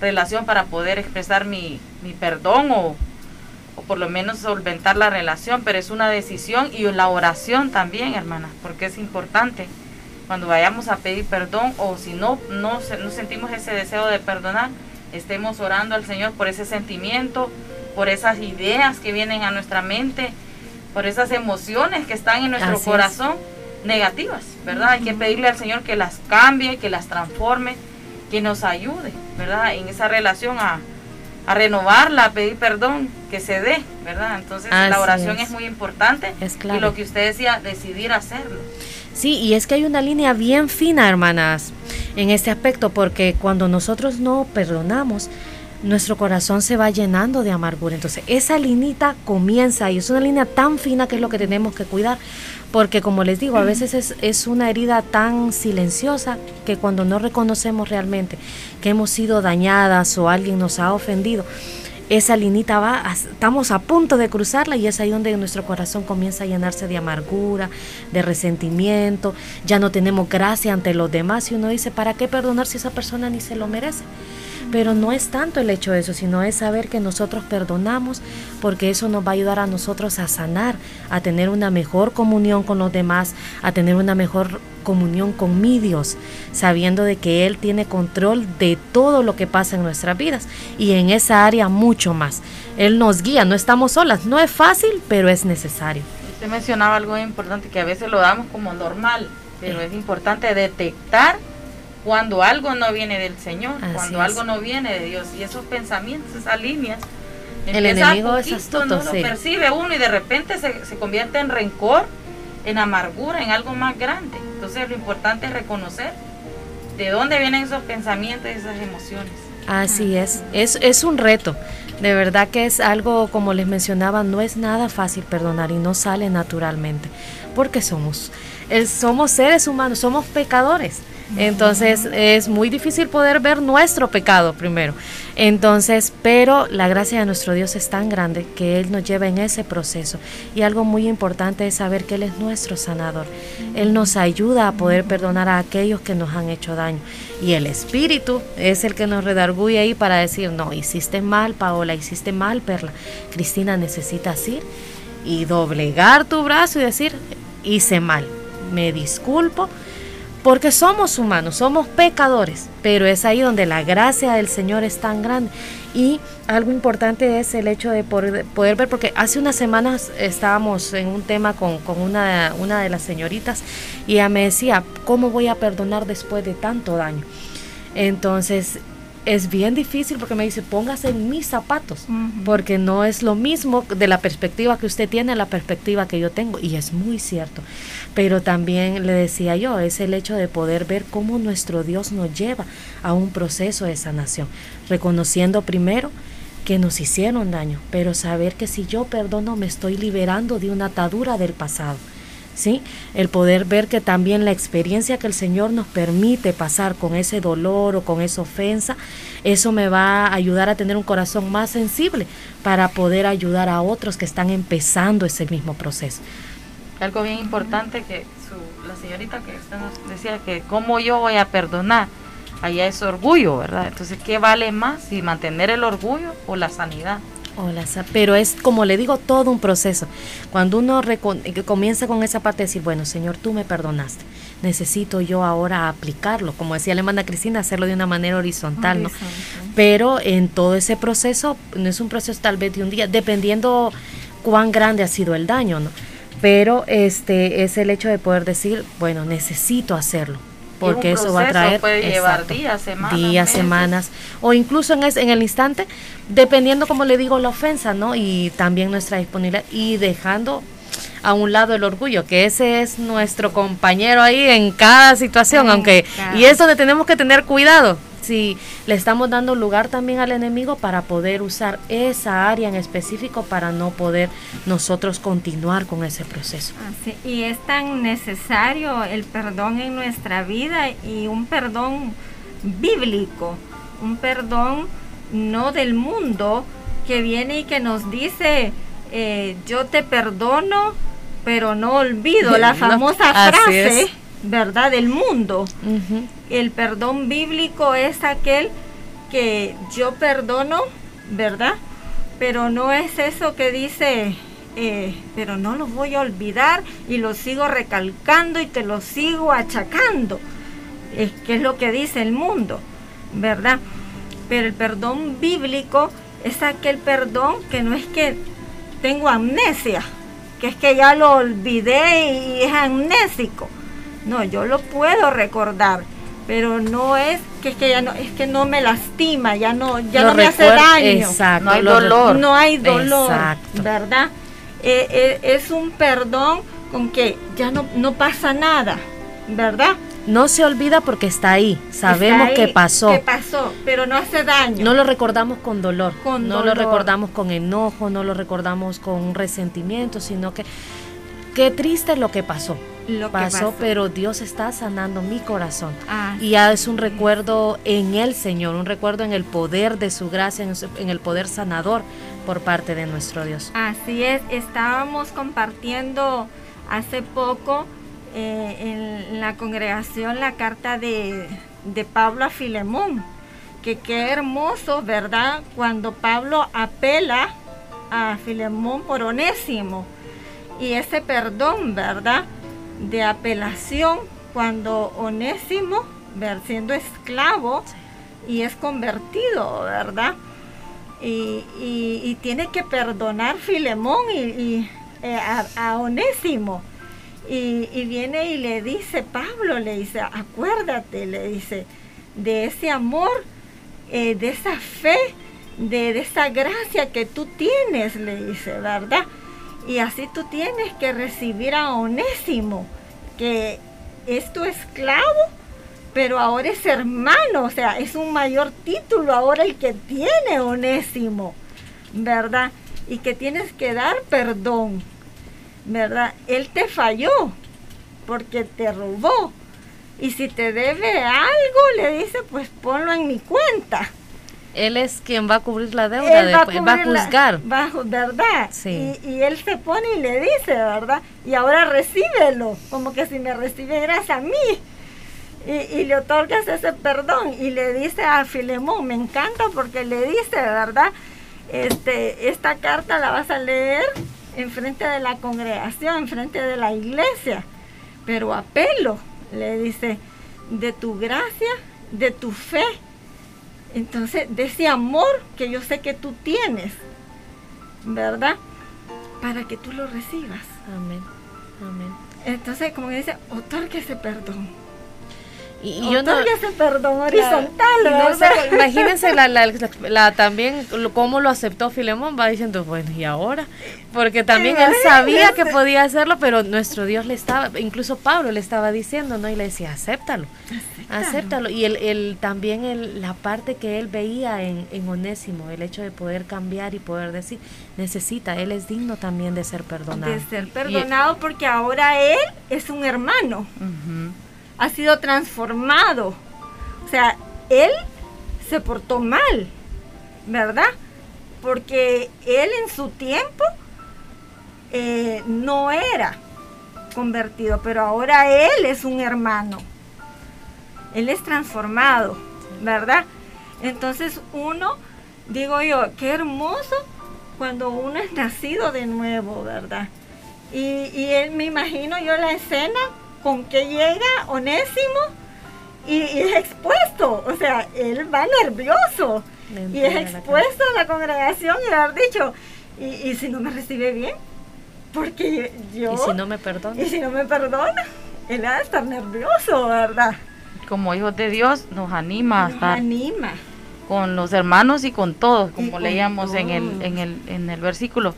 relación para poder expresar mi, mi perdón o, o, por lo menos solventar la relación, pero es una decisión y la oración también, hermana, porque es importante cuando vayamos a pedir perdón o si no, no, no sentimos ese deseo de perdonar, estemos orando al Señor por ese sentimiento, por esas ideas que vienen a nuestra mente por esas emociones que están en nuestro corazón negativas, ¿verdad? Hay que pedirle al Señor que las cambie, que las transforme, que nos ayude, ¿verdad? En esa relación a, renovarla, a pedir perdón, que se dé, ¿verdad? Entonces la oración es. muy importante es y lo que usted decía, decidir hacerlo. Sí, y es que hay una línea bien fina, hermanas, en este aspecto, porque cuando nosotros no perdonamos, nuestro corazón se va llenando de amargura. Entonces, esa linita comienza y es una línea tan fina que es lo que tenemos que cuidar, porque como les digo, a veces es, es una herida tan silenciosa que cuando no reconocemos realmente que hemos sido dañadas o alguien nos ha ofendido, esa linita va, estamos a punto de cruzarla y es ahí donde nuestro corazón comienza a llenarse de amargura, de resentimiento, ya no tenemos gracia ante los demás y uno dice, ¿para qué perdonar si esa persona ni se lo merece? Pero no es tanto el hecho de eso, sino es saber que nosotros perdonamos porque eso nos va a ayudar a nosotros a sanar, a tener una mejor comunión con los demás, a tener una mejor comunión con mi Dios, sabiendo de que Él tiene control de todo lo que pasa en nuestras vidas y en esa área mucho más. Él nos guía, no estamos solas, no es fácil, pero es necesario. Usted mencionaba algo importante que a veces lo damos como normal, pero es importante detectar cuando algo no viene del Señor, cuando algo no viene de Dios. Y esos pensamientos, esas líneas, el enemigo es astuto, no lo percibe uno y de repente se, se convierte en rencor, en amargura, en algo más grande. Entonces lo importante es reconocer de dónde vienen esos pensamientos y esas emociones. Así es, es, es un reto. De verdad que es algo, como les mencionaba, no es nada fácil perdonar y no sale naturalmente, porque somos, somos seres humanos, somos pecadores. Entonces es muy difícil poder ver nuestro pecado primero. Entonces, pero la gracia de nuestro Dios es tan grande que Él nos lleva en ese proceso. Y algo muy importante es saber que Él es nuestro sanador. Él nos ayuda a poder perdonar a aquellos que nos han hecho daño. Y el Espíritu es el que nos redarguye ahí para decir, no, hiciste mal, Paola, hiciste mal, Perla. Cristina, necesitas ir y doblegar tu brazo y decir, hice mal, me disculpo porque somos humanos, somos pecadores, pero es ahí donde la gracia del Señor es tan grande. Y algo importante es el hecho de poder, ver, porque hace unas semanas estábamos en un tema con, una, una de las señoritas y ella me decía, ¿cómo voy a perdonar después de tanto daño? Entonces, es bien difícil porque me dice, póngase en mis zapatos, porque no es lo mismo de la perspectiva que usted tiene a la perspectiva que yo tengo, y es muy cierto. Pero también le decía yo, es el hecho de poder ver cómo nuestro Dios nos lleva a un proceso de sanación, reconociendo primero que nos hicieron daño, pero saber que si yo perdono me estoy liberando de una atadura del pasado ¿sí? El poder ver que también la experiencia que el Señor nos permite pasar con ese dolor o con esa ofensa, eso me va a ayudar a tener un corazón más sensible para poder ayudar a otros que están empezando ese mismo proceso. Algo bien importante que la señorita que nos decía que cómo yo voy a perdonar, allá es orgullo, ¿verdad? Entonces, ¿qué vale más si mantener el orgullo o la sanidad? Hola, pero es como le digo, todo un proceso. Cuando uno comienza con esa parte de decir, bueno, Señor, tú me perdonaste, necesito yo ahora aplicarlo, como decía la hermana Cristina, hacerlo de una manera horizontal, ¿no? Pero en todo ese proceso, no es un proceso tal vez de un día, dependiendo cuán grande ha sido el daño, ¿no? pero este es el hecho de poder decir, bueno, necesito hacerlo porque eso va a traer puede llevar días, semanas, días, semanas o incluso en, en el instante, dependiendo como le digo la ofensa, ¿no? Y también nuestra disponibilidad y dejando a un lado el orgullo, que ese es nuestro compañero ahí en cada situación, aunque y es donde tenemos que tener cuidado, si le estamos dando lugar también al enemigo para poder usar esa área en específico para no poder nosotros continuar con ese proceso. y es tan necesario el perdón en nuestra vida y un perdón bíblico, un perdón no del mundo que viene y que nos dice, eh, yo te perdono, pero no olvido la famosa frase ¿verdad? Del mundo. El perdón bíblico es aquel que yo perdono, ¿verdad? Pero no es eso que dice, eh, pero no lo voy a olvidar y lo sigo recalcando y te lo sigo achacando. Es que es lo que dice el mundo, ¿verdad? Pero el perdón bíblico es aquel perdón que no es que tengo amnesia, que es que ya lo olvidé y es amnésico no, yo lo puedo recordar, pero no es que, es que ya no es que no me lastima, ya no ya no me hace daño. no hay dolor. No hay dolor, ¿verdad? Eh, eh, es un perdón con que ya no, no pasa nada, ¿verdad? No se olvida porque está ahí, sabemos que pasó. Que pasó, pero no hace daño. No lo recordamos con dolor, no lo recordamos con enojo, no lo recordamos con resentimiento, sino que qué triste lo que pasó lo pasó, pero Dios está sanando mi corazón. y ya es un recuerdo en el Señor, un recuerdo en el poder de su gracia, en, el poder sanador por parte de nuestro Dios. Así es, estábamos compartiendo hace poco eh, en la congregación la carta de, de Pablo a Filemón, que qué hermoso, ¿verdad? Cuando Pablo apela a Filemón por Onésimo y ese perdón, ¿verdad? de apelación cuando Onésimo, siendo esclavo, y es convertido, ¿verdad? Y, tiene que perdonar Filemón y, eh, a, Onésimo. Y, viene y le dice, Pablo le dice, acuérdate, le dice, de ese amor, eh, de esa fe, de, de esa gracia que tú tienes, le dice, ¿verdad? Y así tú tienes que recibir a Onésimo, que es tu esclavo, pero ahora es hermano, o sea, es un mayor título ahora el que tiene Onésimo, ¿verdad? Y que tienes que dar perdón, ¿verdad? Él te falló porque te robó. Y si te debe algo, le dice, pues ponlo en mi cuenta. Él es quien va a cubrir la deuda, él va, a, juzgar. ¿Verdad? Sí. Y, él se pone y le dice, ¿verdad? Y ahora recíbelo, como que si me recibieras a mí. Y, le otorgas ese perdón. Y le dice a Filemón, me encanta porque le dice, ¿verdad? Este, esta carta la vas a leer en frente de la congregación, en frente de la iglesia. Pero apelo, le dice, de tu gracia, de tu fe entonces, de ese amor que yo sé que tú tienes, ¿verdad? Para que tú lo recibas. Amén. Amén. Entonces, como dice, otorga ese perdón. Y, yo no, ese perdón horizontal. imagínense la, también cómo lo aceptó Filemón, va diciendo, bueno, ¿y ahora? Porque también él sabía que podía hacerlo, pero nuestro Dios le estaba, incluso Pablo le estaba diciendo, ¿no? Y le decía, acéptalo, acéptalo. Y el, también el, la parte que él veía en, en Onésimo, el hecho de poder cambiar y poder decir, necesita, él es digno también de ser perdonado. De ser perdonado porque ahora él es un hermano ha sido transformado. O sea, él se portó mal, ¿verdad? Porque él en su tiempo eh, no era convertido, pero ahora él es un hermano. Él es transformado, ¿verdad? Entonces uno, digo yo, qué hermoso cuando uno es nacido de nuevo, ¿verdad? Y, y él, me imagino yo la escena con que llega Onésimo y, es expuesto. O sea, él va nervioso y es expuesto a la congregación y haber dicho, y, si no me recibe bien, Porque yo... ¿Y si no me perdona? Y si no me perdona, él ha de estar nervioso, ¿verdad? Como hijos de Dios nos anima a Nos estar anima. con los hermanos y con todos, Y como con leíamos en el, en, el, en el versículo.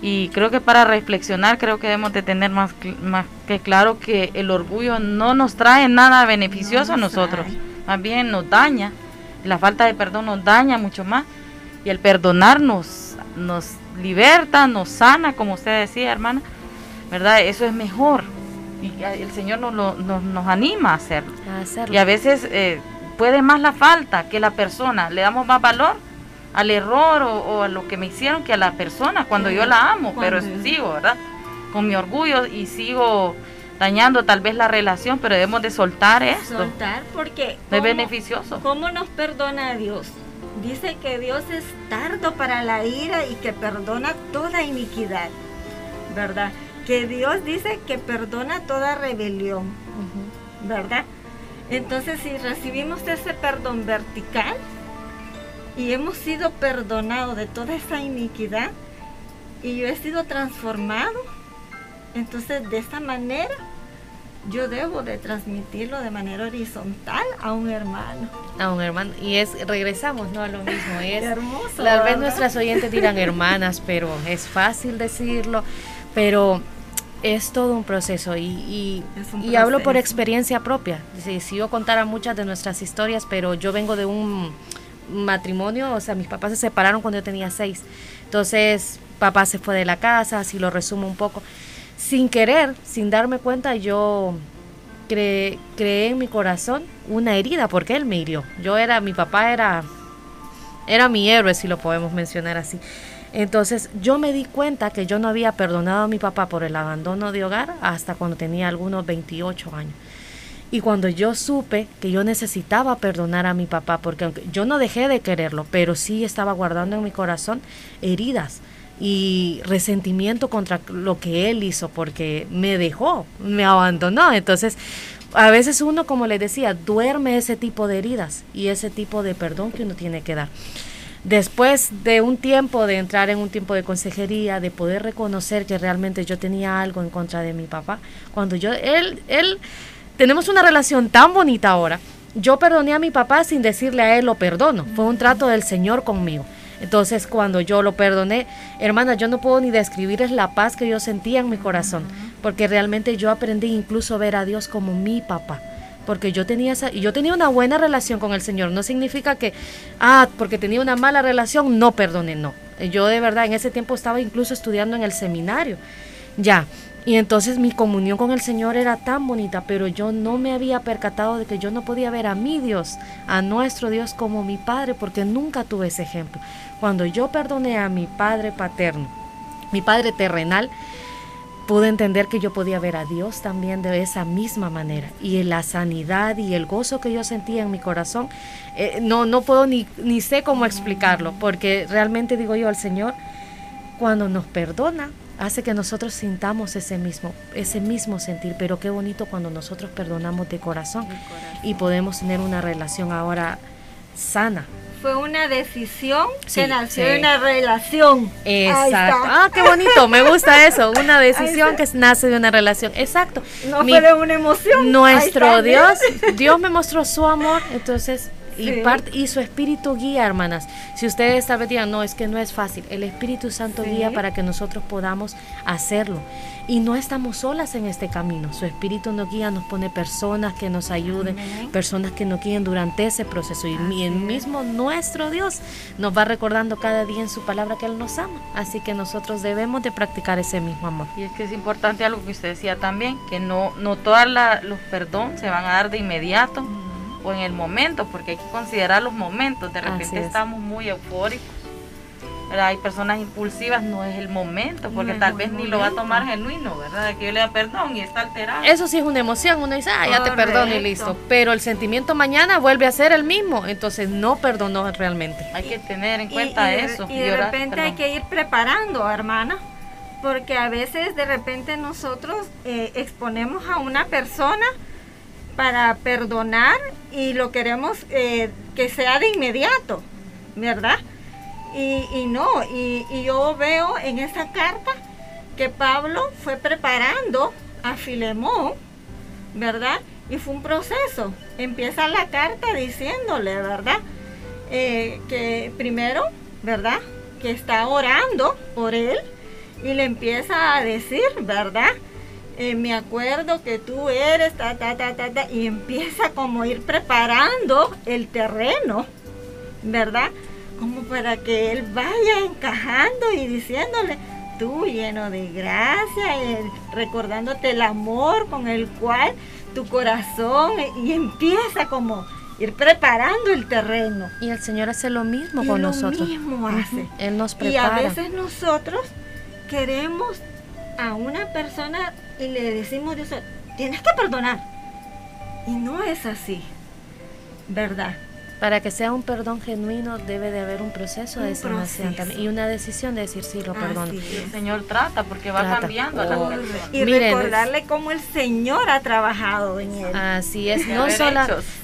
Y creo que para reflexionar, creo que debemos de tener más, cl- más que claro que el orgullo no nos trae nada beneficioso No a nos nosotros, trae. más bien nos daña. La falta de perdón nos daña mucho más. Y el perdonar nos, liberta, nos sana, como usted decía, hermana, ¿verdad? Eso es mejor. Y a- el Señor nos, lo- nos, nos anima a hacerlo. A hacerlo. Y a veces eh, puede más la falta que la persona. Le damos más valor al error o, o a lo que me hicieron que a la persona cuando yo la amo, pero sigo, ¿verdad? Con mi orgullo y sigo dañando tal vez la relación, pero debemos de soltar esto. Soltar porque... Es ¿cómo- beneficioso. ¿Cómo nos perdona Dios? Dice que Dios es tardo para la ira y que perdona toda iniquidad, ¿verdad? Que Dios dice que perdona toda rebelión. ¿verdad? Entonces, si recibimos ese perdón vertical y hemos sido perdonados de toda esa iniquidad y yo he sido transformado, entonces de esa manera yo debo de transmitirlo de manera horizontal a un hermano. A un hermano. Y es, regresamos, ¿no? A lo mismo. Es, hermoso. Tal vez nuestras oyentes dirán hermanas, pero es fácil decirlo, pero es todo un proceso y, y, un y hablo por experiencia propia. Si, si yo contara muchas de nuestras historias, pero yo vengo de un matrimonio, o sea, mis papás se separaron cuando yo tenía seis. Entonces, papá se fue de la casa, así lo resumo un poco. Sin querer, sin darme cuenta, yo cre- creé en mi corazón una herida porque él me hirió. Yo era, mi papá era era mi héroe, si lo podemos mencionar así. Entonces yo me di cuenta que yo no había perdonado a mi papá por el abandono de hogar hasta cuando tenía algunos 28 años. Y cuando yo supe que yo necesitaba perdonar a mi papá, porque aunque yo no dejé de quererlo, pero sí estaba guardando en mi corazón heridas y resentimiento contra lo que él hizo, porque me dejó, me abandonó. Entonces, a veces uno, como les decía, duerme ese tipo de heridas y ese tipo de perdón que uno tiene que dar. Después de un tiempo de entrar en un tiempo de consejería, de poder reconocer que realmente yo tenía algo en contra de mi papá, cuando yo, él, él, tenemos una relación tan bonita ahora. Yo perdoné a mi papá sin decirle a él lo perdono. Fue un trato del Señor conmigo. Entonces, cuando yo lo perdoné, hermana, yo no puedo ni describirles la paz que yo sentía en mi corazón, porque realmente yo aprendí incluso a ver a Dios como mi papá. Porque yo tenía esa, yo tenía una buena relación con el Señor. No significa que, ah, porque tenía una mala relación, no perdone, no. Yo de verdad en ese tiempo estaba incluso estudiando en el seminario. Ya. Y entonces mi comunión con el Señor era tan bonita, pero yo no me había percatado de que yo no podía ver a mi Dios, a nuestro Dios como mi Padre, porque nunca tuve ese ejemplo. Cuando yo perdoné a mi Padre paterno, mi Padre terrenal, pude entender que yo podía ver a Dios también de esa misma manera. Y la sanidad y el gozo que yo sentía en mi corazón, eh, no, no puedo ni, ni sé cómo explicarlo, porque realmente digo yo al Señor, cuando nos perdona, hace que nosotros sintamos ese mismo, ese mismo sentir, pero qué bonito cuando nosotros perdonamos de corazón y podemos tener una relación ahora sana. Fue una decisión Sí, que nació sí. de una relación. Exacto. Ah, qué bonito, me gusta eso, una decisión que nace de una relación. Exacto. No Mi- fue de una emoción. Nuestro Dios. Dios me mostró su amor, entonces, y, Sí. y su Espíritu guía, hermanas. Si ustedes digan, no, es que no es fácil, el Espíritu Santo Sí. guía para que nosotros podamos hacerlo. Y no estamos solas en este camino. Su Espíritu nos guía, nos pone personas que nos ayuden, Amén. personas que nos guíen durante ese proceso. Y el Así es. mismo nuestro Dios nos va recordando cada día en su palabra que Él nos ama. Así que nosotros debemos de practicar ese mismo amor. Y es que es importante algo que usted decía también, que no, no todos los perdón se van a dar de inmediato o en el momento, porque hay que considerar los momentos. De repente es. estamos muy eufóricos. ¿verdad? Hay personas impulsivas, no es el momento, porque No tal vez ni lo va a momento. tomar genuino, ¿verdad? De que yo le da perdón y está alterado. Eso sí es una emoción, uno dice, ah, ya te perdono y Correcto. listo. Pero el sentimiento mañana vuelve a ser el mismo, entonces no perdonó realmente. Hay que tener en Y- cuenta y de- eso. Y de orar, repente hay perdón. que ir preparando, hermana, porque a veces de repente nosotros eh, exponemos a una persona para perdonar y lo queremos eh, que sea de inmediato, ¿verdad? Y, no, y, y yo veo en esa carta que Pablo fue preparando a Filemón, ¿verdad? Y fue un proceso. Empieza la carta diciéndole, ¿verdad? Eh, que primero, ¿verdad? Que está orando por él y le empieza a decir, ¿verdad? Eh, me acuerdo que tú eres, ta, ta, ta, ta, ta, y empieza como a ir preparando el terreno, ¿verdad? Como para que él vaya encajando y diciéndole, tú lleno de gracia, y recordándote el amor con el cual tu corazón, y empieza como ir preparando el terreno. Y el Señor hace lo mismo con nosotros. Mismo hace. Él nos prepara. Y a veces nosotros queremos a una persona y le decimos Dios, tienes que perdonar. Y no es así, ¿verdad? Para que sea un perdón genuino debe de haber un proceso de sanación también y una decisión de decir sí lo perdono. El Señor trata porque va cambiando a la persona. Y recordarle cómo el Señor ha trabajado en él. Así es, no,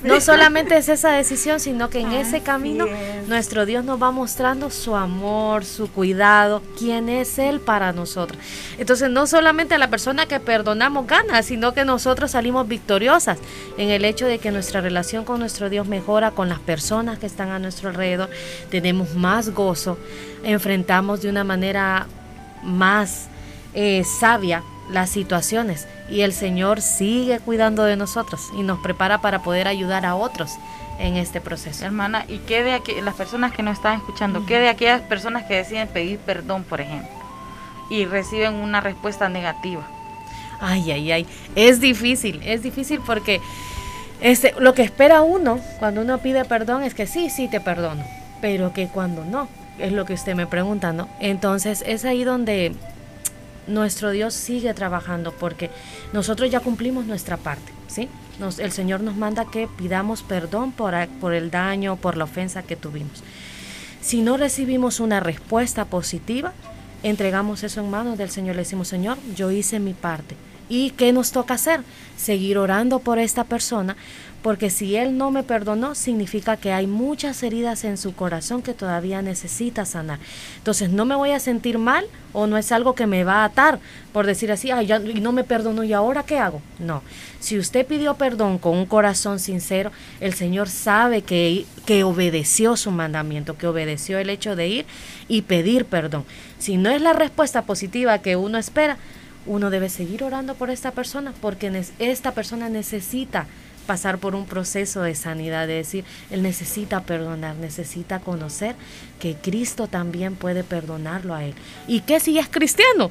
no solamente es esa decisión, sino que en ese camino nuestro Dios nos va mostrando su amor, su cuidado, quién es Él para nosotros. Entonces no solamente la persona que perdonamos gana, sino que nosotros salimos victoriosas en el hecho de que nuestra relación con nuestro Dios mejora con las personas que están a nuestro alrededor, tenemos más gozo, enfrentamos de una manera más eh, sabia las situaciones y el Señor sigue cuidando de nosotros y nos prepara para poder ayudar a otros en este proceso. Hermana, ¿y qué de aquí, las personas que nos están escuchando, qué de aquellas personas que deciden pedir perdón, por ejemplo, y reciben una respuesta negativa? Ay, ay, ay, es difícil, es difícil porque este, lo que espera uno cuando uno pide perdón es que sí, sí te perdono, pero que cuando no, es lo que usted me pregunta, ¿no? Entonces es ahí donde nuestro Dios sigue trabajando porque nosotros ya cumplimos nuestra parte, ¿sí? El Señor nos manda que pidamos perdón por, por el daño, por la ofensa que tuvimos. Si no recibimos una respuesta positiva, entregamos eso en manos del Señor. Le decimos, Señor, yo hice mi parte ¿Y qué nos toca hacer? Seguir orando por esta persona, porque si Él no me perdonó, significa que hay muchas heridas en su corazón que todavía necesita sanar. Entonces no me voy a sentir mal o no es algo que me va a atar por decir así, ay, ya, no me perdonó y ahora qué hago. No, si usted pidió perdón con un corazón sincero, el Señor sabe que, que obedeció su mandamiento, que obedeció el hecho de ir y pedir perdón. Si no es la respuesta positiva que uno espera, uno debe seguir orando por esta persona porque esta persona necesita pasar por un proceso de sanidad, de decir, él necesita perdonar, necesita conocer que Cristo también puede perdonarlo a él. ¿Y qué si es cristiano?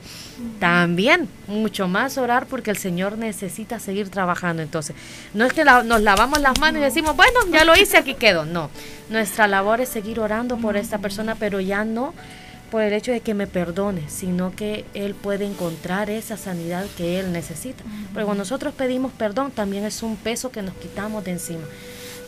También, mucho más orar porque el Señor necesita seguir trabajando. Entonces, no es que nos lavamos las manos y decimos, bueno, ya lo hice, aquí quedo. No, nuestra labor es seguir orando por esta persona, pero ya no por el hecho de que me perdone, sino que Él puede encontrar esa sanidad que Él necesita. Porque cuando nosotros pedimos perdón, también es un peso que nos quitamos de encima.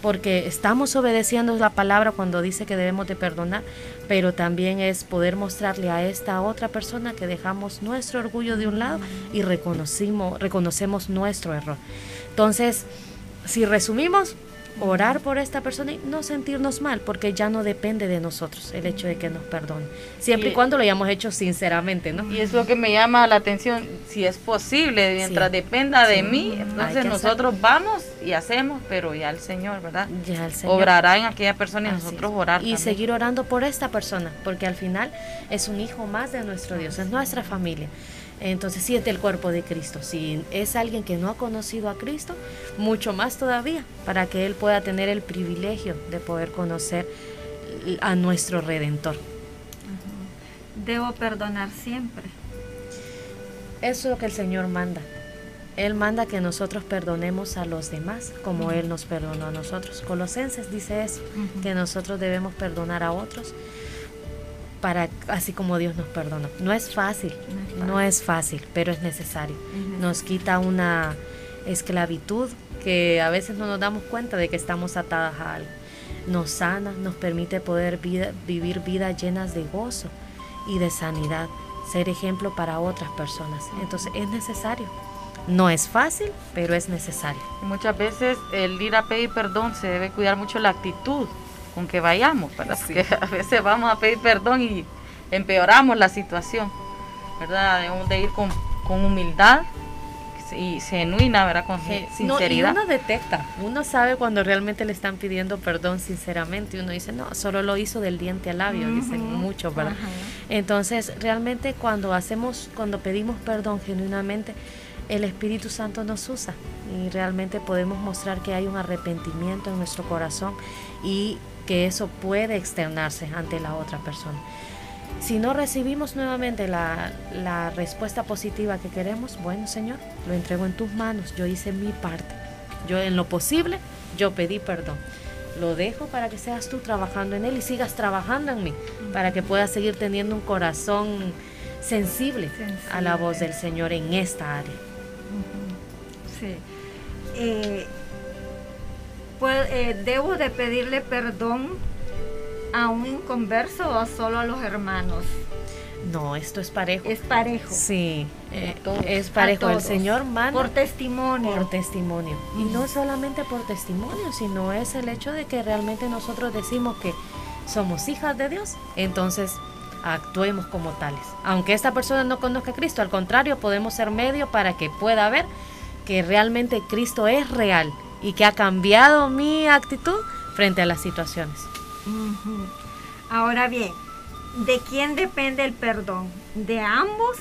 Porque estamos obedeciendo la palabra cuando dice que debemos de perdonar, pero también es poder mostrarle a esta otra persona que dejamos nuestro orgullo de un lado y reconocimos, reconocemos nuestro error. Entonces, si resumimos, orar por esta persona y no sentirnos mal, porque ya no depende de nosotros el hecho de que nos perdone, siempre y, cuando lo hayamos hecho sinceramente, ¿no? Y es lo que me llama la atención, si es posible, mientras dependa de mí, entonces nosotros vamos y hacemos, pero ya el Señor, ¿verdad? Ya el Señor obrará en aquella persona y nosotros orar. Y seguir orando por esta persona, porque al final es un hijo más de nuestro Dios, es nuestra familia. Entonces siente el cuerpo de Cristo. Si es alguien que no ha conocido a Cristo, mucho más todavía, para que Él pueda tener el privilegio de poder conocer a nuestro Redentor. Debo perdonar siempre. Eso es lo que el Señor manda. Él manda que nosotros perdonemos a los demás como Él nos perdonó a nosotros. Colosenses dice eso, que nosotros debemos perdonar a otros para así como Dios nos perdonó. No es fácil, no es fácil, pero es necesario. Nos quita una esclavitud que a veces no nos damos cuenta de que estamos atadas a algo. Nos sana, nos permite poder vivir vidas llenas de gozo y de sanidad, ser ejemplo para otras personas. Entonces es necesario. No es fácil, pero es necesario. Muchas veces el ir a pedir perdón se debe cuidar mucho la actitud con que vayamos, para que a veces vamos a pedir perdón y empeoramos la situación. ¿verdad? Debemos de ir con, con humildad y genuina, ¿verdad? Con sinceridad. uno detecta, uno sabe cuando realmente le están pidiendo perdón sinceramente. Uno dice, no, solo lo hizo del diente al labio, dicen muchos, ¿verdad? Entonces, realmente cuando hacemos, cuando pedimos perdón genuinamente, el Espíritu Santo nos usa y realmente podemos mostrar que hay un arrepentimiento en nuestro corazón y que eso puede externarse ante la otra persona. Si no recibimos nuevamente la, la, respuesta positiva que queremos, bueno Señor, lo entrego en tus manos, yo hice mi parte. Yo en lo posible, yo pedí perdón. Lo dejo para que seas tú trabajando en él y sigas trabajando en mí, para que puedas seguir teniendo un corazón sensible, a la voz del Señor en esta área. Sí. Eh, pues, eh, ¿Debo de pedirle perdón a un inconverso o solo a los hermanos? No, esto es parejo. Es parejo. Sí, eh, es parejo. El Señor manda. Por testimonio. Por testimonio. Y no solamente por testimonio, sino es el hecho de que realmente nosotros decimos que somos hijas de Dios. Entonces, actuemos como tales. Aunque esta persona no conozca a Cristo, al contrario, podemos ser medio para que pueda ver que realmente Cristo es real y que ha cambiado mi actitud frente a las situaciones. Ahora bien, ¿de quién depende el perdón? ¿De ambos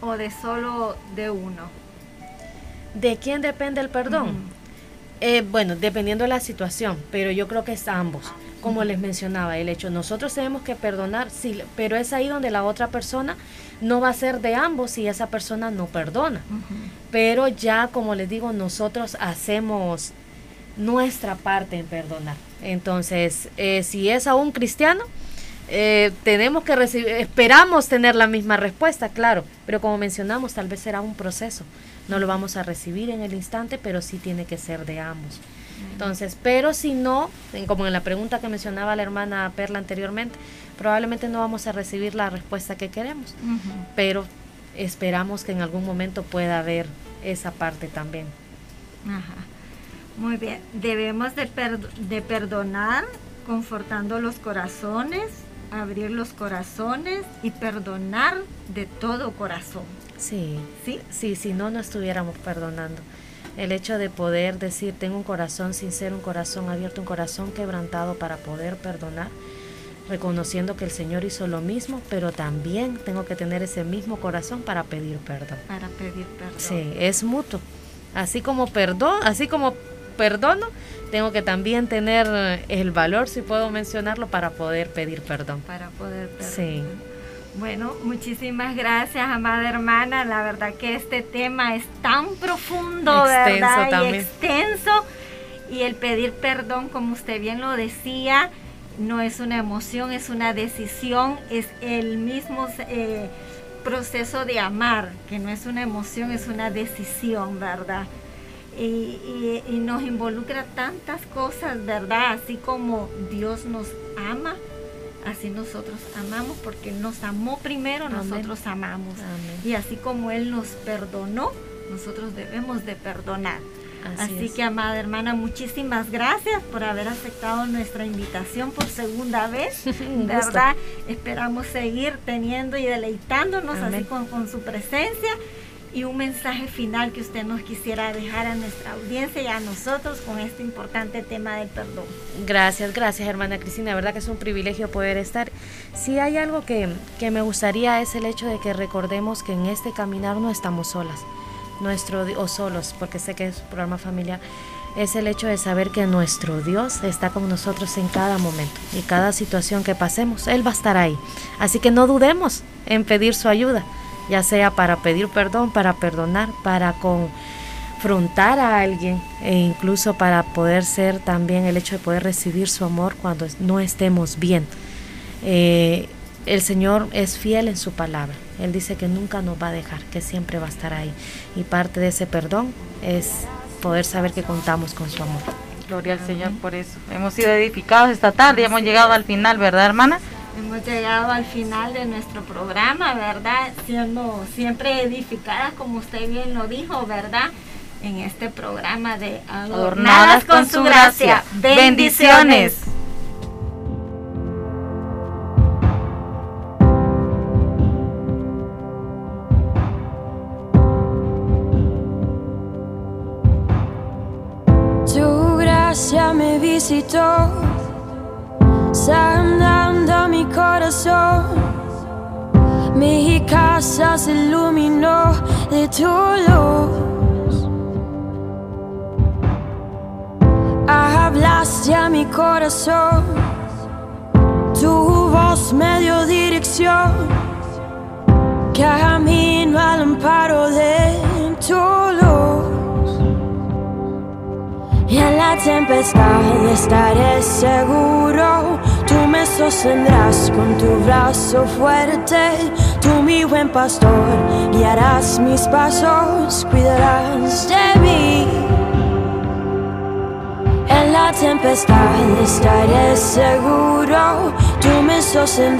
o de solo de uno? ¿De quién depende el perdón? Eh, bueno, dependiendo de la situación, pero yo creo que es ambos. Como les mencionaba, el hecho, nosotros tenemos que perdonar, sí, pero es ahí donde la otra persona no va a ser de ambos si esa persona no perdona. Pero ya, como les digo, nosotros hacemos nuestra parte en perdonar. Entonces, eh, si es a un cristiano, eh, tenemos que recibir, esperamos tener la misma respuesta, claro, pero como mencionamos, tal vez será un proceso. No lo vamos a recibir en el instante, pero sí tiene que ser de ambos. Entonces, pero si no, como en la pregunta que mencionaba la hermana Perla anteriormente, probablemente no vamos a recibir la respuesta que queremos, pero esperamos que en algún momento pueda haber esa parte también. Ajá. Muy bien, debemos de, de perdonar confortando los corazones, abrir los corazones y perdonar de todo corazón. Sí, sí, sí, si no, no estuviéramos perdonando. El hecho de poder decir, tengo un corazón sincero, un corazón abierto, un corazón quebrantado para poder perdonar, reconociendo que el Señor hizo lo mismo, pero también tengo que tener ese mismo corazón para pedir perdón. Para pedir perdón. Sí, es mutuo. Así como perdón, así como perdono, tengo que también tener el valor, si puedo mencionarlo, para poder pedir perdón. Para poder perdonar. Sí. Bueno, muchísimas gracias, amada hermana. La verdad que este tema es tan profundo, ¿verdad? Y extenso. Y el pedir perdón, como usted bien lo decía, no es una emoción, es una decisión, es el mismo eh, proceso de amar, que no es una emoción, es una decisión, ¿verdad? y, nos involucra tantas cosas, ¿verdad? Así como Dios nos ama, así nosotros amamos, porque nos amó primero, nosotros amamos. Y así como Él nos perdonó, nosotros debemos de perdonar. Así, que, amada hermana, muchísimas gracias por haber aceptado nuestra invitación por segunda vez. ¿Verdad? Esperamos seguir teniendo y deleitándonos así con, con su presencia y un mensaje final que usted nos quisiera dejar a nuestra audiencia y a nosotros con este importante tema del perdón. Gracias, gracias hermana Cristina, verdad que es un privilegio poder estar. Si hay algo que, que me gustaría es el hecho de que recordemos que en este caminar no estamos solas, nuestro, o solos, porque sé que es un programa familiar es el hecho de saber que nuestro Dios está con nosotros en cada momento y cada situación que pasemos, Él va a estar ahí. Así que no dudemos en pedir su ayuda ya sea para pedir perdón, para perdonar, para confrontar a alguien e incluso para poder ser también el hecho de poder recibir su amor cuando no estemos bien. Eh, el Señor es fiel en su palabra. Él dice que nunca nos va a dejar, que siempre va a estar ahí. Y parte de ese perdón es poder saber que contamos con su amor. Gloria al Señor por eso. Hemos sido edificados esta tarde y hemos llegado al final, ¿verdad, hermana? Hemos llegado al final de nuestro programa, ¿verdad? Siendo siempre edificadas, como usted bien lo dijo, ¿verdad? En este programa de Adornadas, Adornadas con, su gracia. gracia. Bendiciones. gracia me visitó, sana corazón. Mi casa se iluminó de tu luz. Hablaste a mi corazón, tu voz me dio dirección. Camino al amparo de tu Y en la tempestad estaré seguro. Tú me sostendrás con tu brazo fuerte. Tú, mi buen pastor, guiarás mis pasos, cuidarás de mí. En la tempestad estaré seguro. Tú me sostendrás.